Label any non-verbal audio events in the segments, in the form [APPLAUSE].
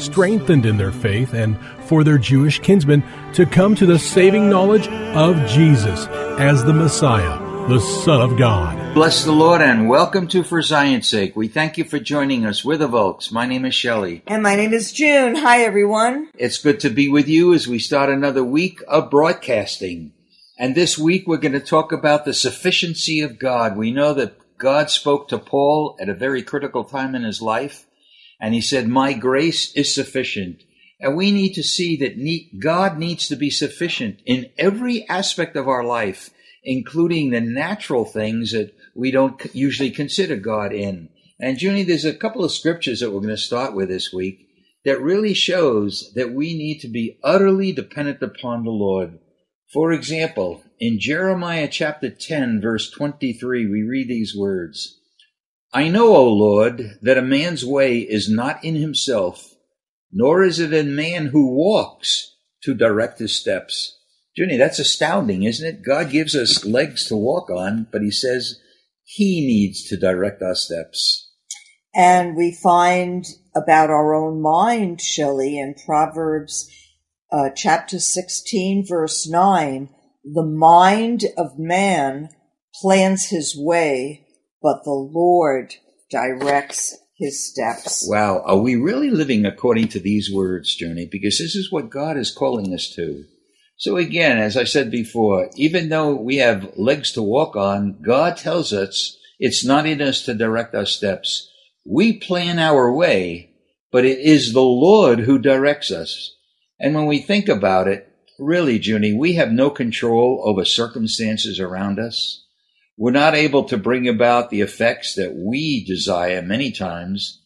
strengthened in their faith and for their Jewish kinsmen to come to the saving knowledge of Jesus as the Messiah, the Son of God. Bless the Lord and welcome to For Zion's Sake. We thank you for joining us. We're the Volks. My name is Shelley. And my name is June. Hi, everyone. It's good to be with you as we start another week of broadcasting. And this week we're going to talk about the sufficiency of God. We know that God spoke to Paul at a very critical time in his life, and he said, My grace is sufficient. And we need to see that God needs to be sufficient in every aspect of our life, including the natural things that we don't usually consider God in. And Junie, there's a couple of scriptures that we're going to start with this week that really shows that we need to be utterly dependent upon the Lord. For example, in Jeremiah chapter 10, verse 23, we read these words I know, O Lord, that a man's way is not in himself, nor is it in man who walks to direct his steps. Junie, that's astounding, isn't it? God gives us legs to walk on, but he says he needs to direct our steps. And we find about our own mind, Shelley, in Proverbs uh, chapter 16, verse 9 the mind of man plans his way, but the Lord directs his steps. Wow. Are we really living according to these words, Junie? Because this is what God is calling us to. So again, as I said before, even though we have legs to walk on, God tells us it's not in us to direct our steps. We plan our way, but it is the Lord who directs us. And when we think about it, really, Junie, we have no control over circumstances around us. We're not able to bring about the effects that we desire many times,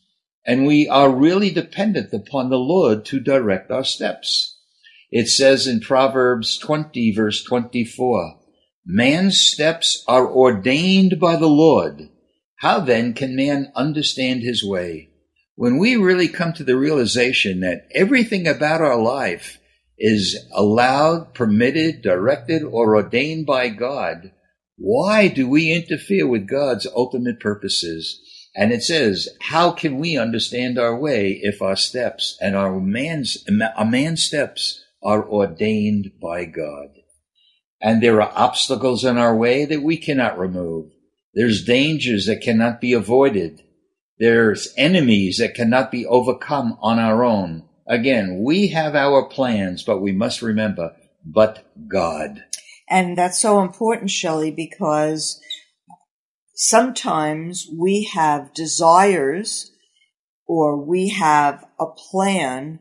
and we are really dependent upon the Lord to direct our steps. It says in Proverbs 20 verse 24, man's steps are ordained by the Lord. How then can man understand his way? When we really come to the realization that everything about our life is allowed, permitted, directed, or ordained by God, why do we interfere with God's ultimate purposes? And it says, how can we understand our way if our steps and our man's, a man's steps are ordained by God? And there are obstacles in our way that we cannot remove. There's dangers that cannot be avoided. There's enemies that cannot be overcome on our own. Again, we have our plans, but we must remember, but God. And that's so important, Shelley, because sometimes we have desires or we have a plan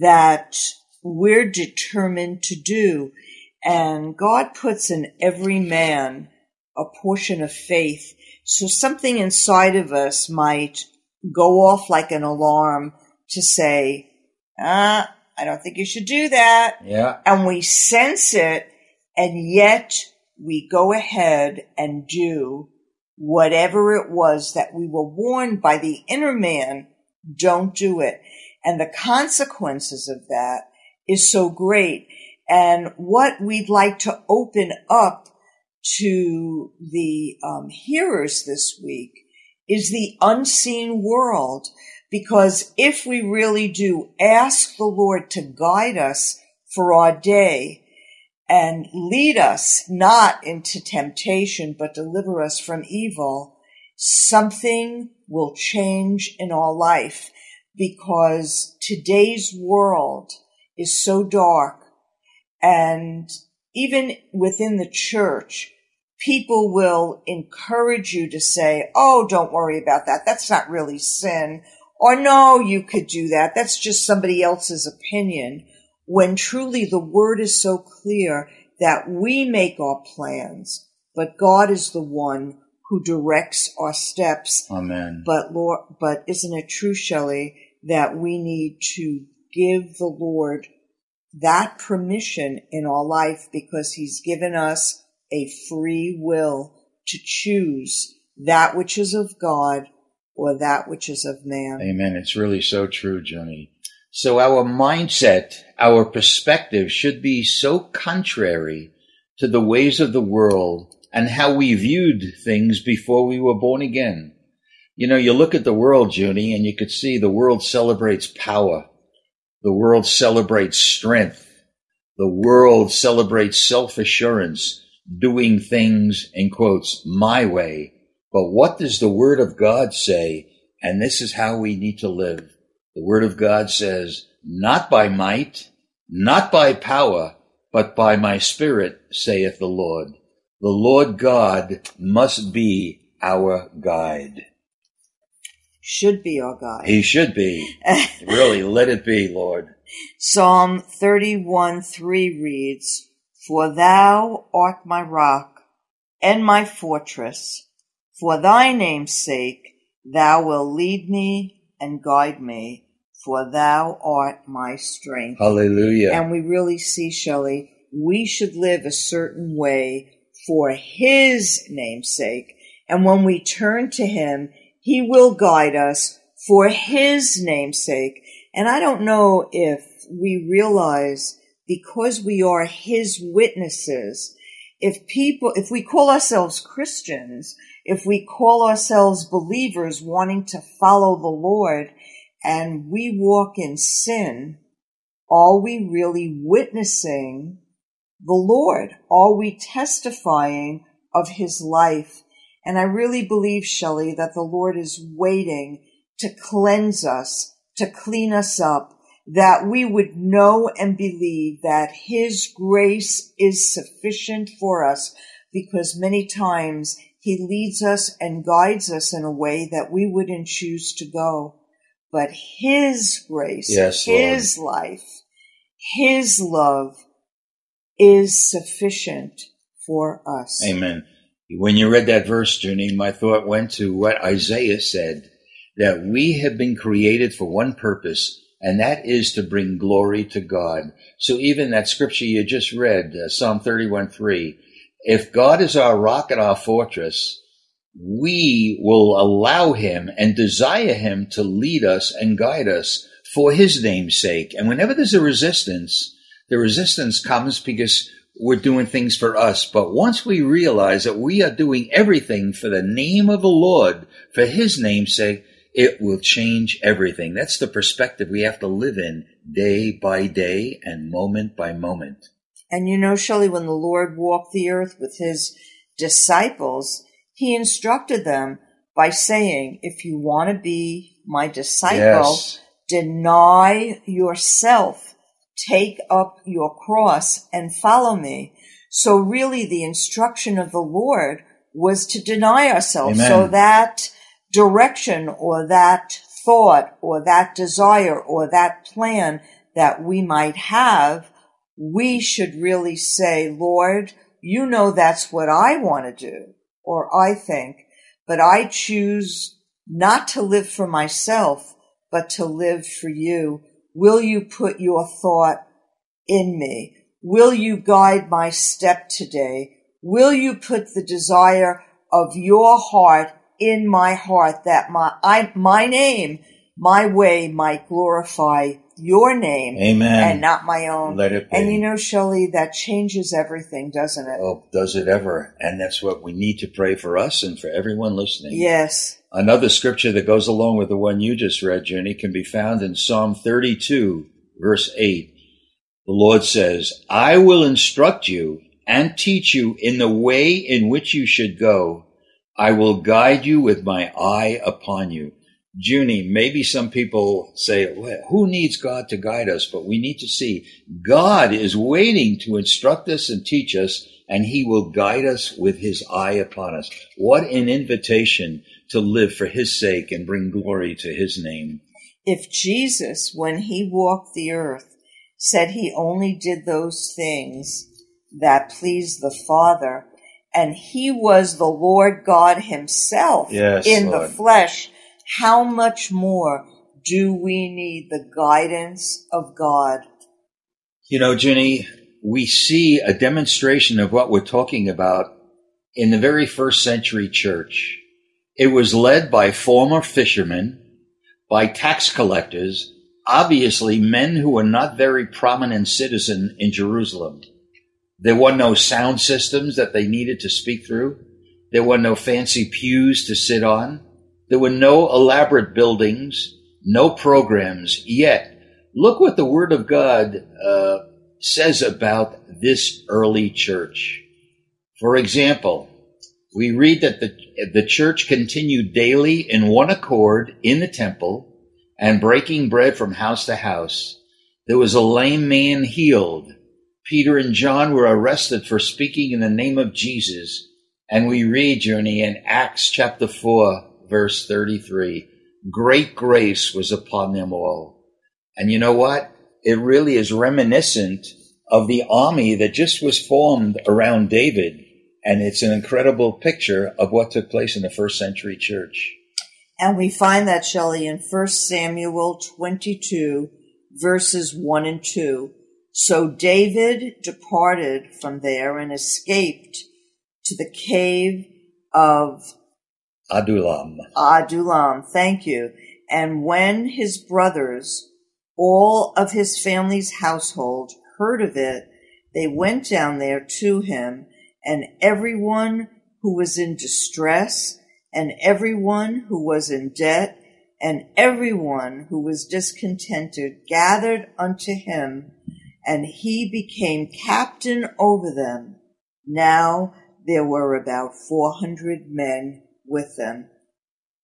that we're determined to do. And God puts in every man a portion of faith. So something inside of us might go off like an alarm to say, ah, I don't think you should do that. Yeah. And we sense it, and yet we go ahead and do whatever it was that we were warned by the inner man, don't do it. And the consequences of that is so great. And what we'd like to open up to the um, hearers this week is the unseen world. Because if we really do ask the Lord to guide us for our day and lead us not into temptation, but deliver us from evil, something will change in our life because today's world is so dark and even within the church, people will encourage you to say, Oh, don't worry about that. That's not really sin. Or no, you could do that. That's just somebody else's opinion. When truly the word is so clear that we make our plans, but God is the one who directs our steps. Amen. But Lord, but isn't it true, Shelley, that we need to give the Lord that permission in our life because he's given us a free will to choose that which is of God or that which is of man. Amen. It's really so true, Junie. So our mindset, our perspective should be so contrary to the ways of the world and how we viewed things before we were born again. You know, you look at the world, Junie, and you could see the world celebrates power. The world celebrates strength. The world celebrates self-assurance, doing things in quotes, my way. But what does the word of God say? And this is how we need to live. The word of God says, not by might, not by power, but by my spirit, saith the Lord. The Lord God must be our guide. Should be our guide. He should be. [LAUGHS] really, let it be, Lord. Psalm 31 3 reads, For thou art my rock and my fortress. For thy name's sake, thou wilt lead me and guide me, for thou art my strength. Hallelujah. And we really see, Shelley, we should live a certain way for his name's sake. And when we turn to him, he will guide us for his name's sake. And I don't know if we realize because we are his witnesses, if people, if we call ourselves Christians, if we call ourselves believers wanting to follow the Lord and we walk in sin, are we really witnessing the Lord? Are we testifying of his life? And I really believe, Shelley, that the Lord is waiting to cleanse us, to clean us up, that we would know and believe that his grace is sufficient for us because many times he leads us and guides us in a way that we wouldn't choose to go. But his grace, yes, his Lord. life, his love is sufficient for us. Amen. When you read that verse, Junie, my thought went to what Isaiah said, that we have been created for one purpose, and that is to bring glory to God. So even that scripture you just read, uh, Psalm 31 3, if God is our rock and our fortress, we will allow him and desire him to lead us and guide us for his name's sake. And whenever there's a resistance, the resistance comes because we're doing things for us. But once we realize that we are doing everything for the name of the Lord, for his name's sake, it will change everything. That's the perspective we have to live in day by day and moment by moment. And you know, Shelley, when the Lord walked the earth with his disciples, he instructed them by saying, if you want to be my disciple, Yes. deny yourself, take up your cross and follow me. So really the instruction of the Lord was to deny ourselves. Amen. So that direction or that thought or that desire or that plan that we might have, we should really say, Lord, you know that's what I want to do or I think, but I choose not to live for myself, but to live for you. Will you put your thought in me? Will you guide my step today? Will you put the desire of your heart in my heart that my, I, my name, my way might glorify your name Amen. and not my own. Let it be. And you know, Shelley, that changes everything, doesn't it? Oh, does it ever? And that's what we need to pray for us and for everyone listening. Yes. Another scripture that goes along with the one you just read, Junie, can be found in Psalm 32, verse 8. The Lord says, I will instruct you and teach you in the way in which you should go. I will guide you with my eye upon you. Junie, maybe some people say, well, who needs God to guide us? But we need to see God is waiting to instruct us and teach us, and he will guide us with his eye upon us. What an invitation to live for his sake and bring glory to his name. If Jesus, when he walked the earth, said he only did those things that pleased the Father, and he was the Lord God himself Yes, in Lord. the flesh, how much more do we need the guidance of God? You know, Junie, we see a demonstration of what we're talking about in the very first century church. It was led by former fishermen, by tax collectors, obviously men who were not very prominent citizens in Jerusalem. There were no sound systems that they needed to speak through. There were no fancy pews to sit on. There were no elaborate buildings, no programs. Yet, look what the Word of God uh, says about this early church. For example, we read that the, the church continued daily in one accord in the temple and breaking bread from house to house. There was a lame man healed. Peter and John were arrested for speaking in the name of Jesus. And we read, Junie, in Acts chapter 4, verse 33, great grace was upon them all. And you know what? It really is reminiscent of the army that just was formed around David. And it's an incredible picture of what took place in the first century church. And we find that, Shelley, in 1 Samuel 22, verses 1 and 2. So David departed from there and escaped to the cave of Adulam. Adullam. Thank you. And when his brothers, all of his family's household, heard of it, they went down there to him, and everyone who was in distress, and everyone who was in debt, and everyone who was discontented gathered unto him, and he became captain over them. Now there were about 400 men with them.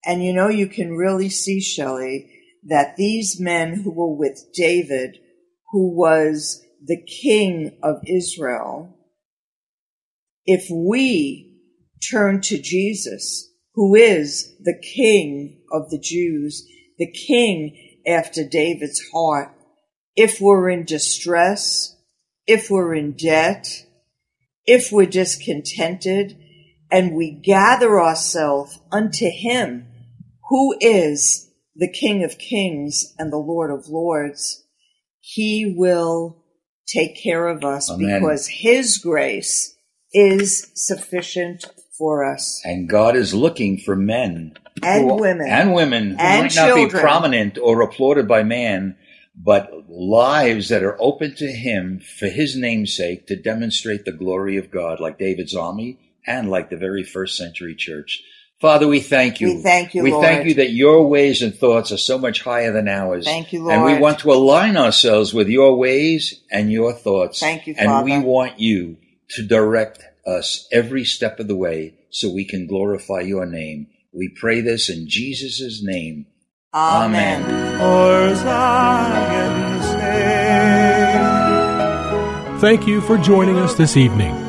And you know, you can really see, Shelley, that these men who were with David, who was the king of Israel, if we turn to Jesus, who is the king of the Jews, the king after David's heart, if we're in distress, if we're in debt, if we're discontented, and we gather ourselves unto him who is the King of Kings and the Lord of Lords, he will take care of us Amen. because his grace is sufficient for us. And God is looking for men And who- women. and women who And might not be children. prominent or applauded by man, but lives that are open to Him for His name's sake to demonstrate the glory of God, like David's army and like the very first century church. Father, we thank you. We thank you, We Lord. thank you that your ways and thoughts are so much higher than ours. Thank you, Lord. And we want to align ourselves with your ways and your thoughts. Thank you, And we want you to direct us every step of the way so we can glorify your name. We pray this in Jesus' name. Amen. For Zion's. Thank you for joining us this evening.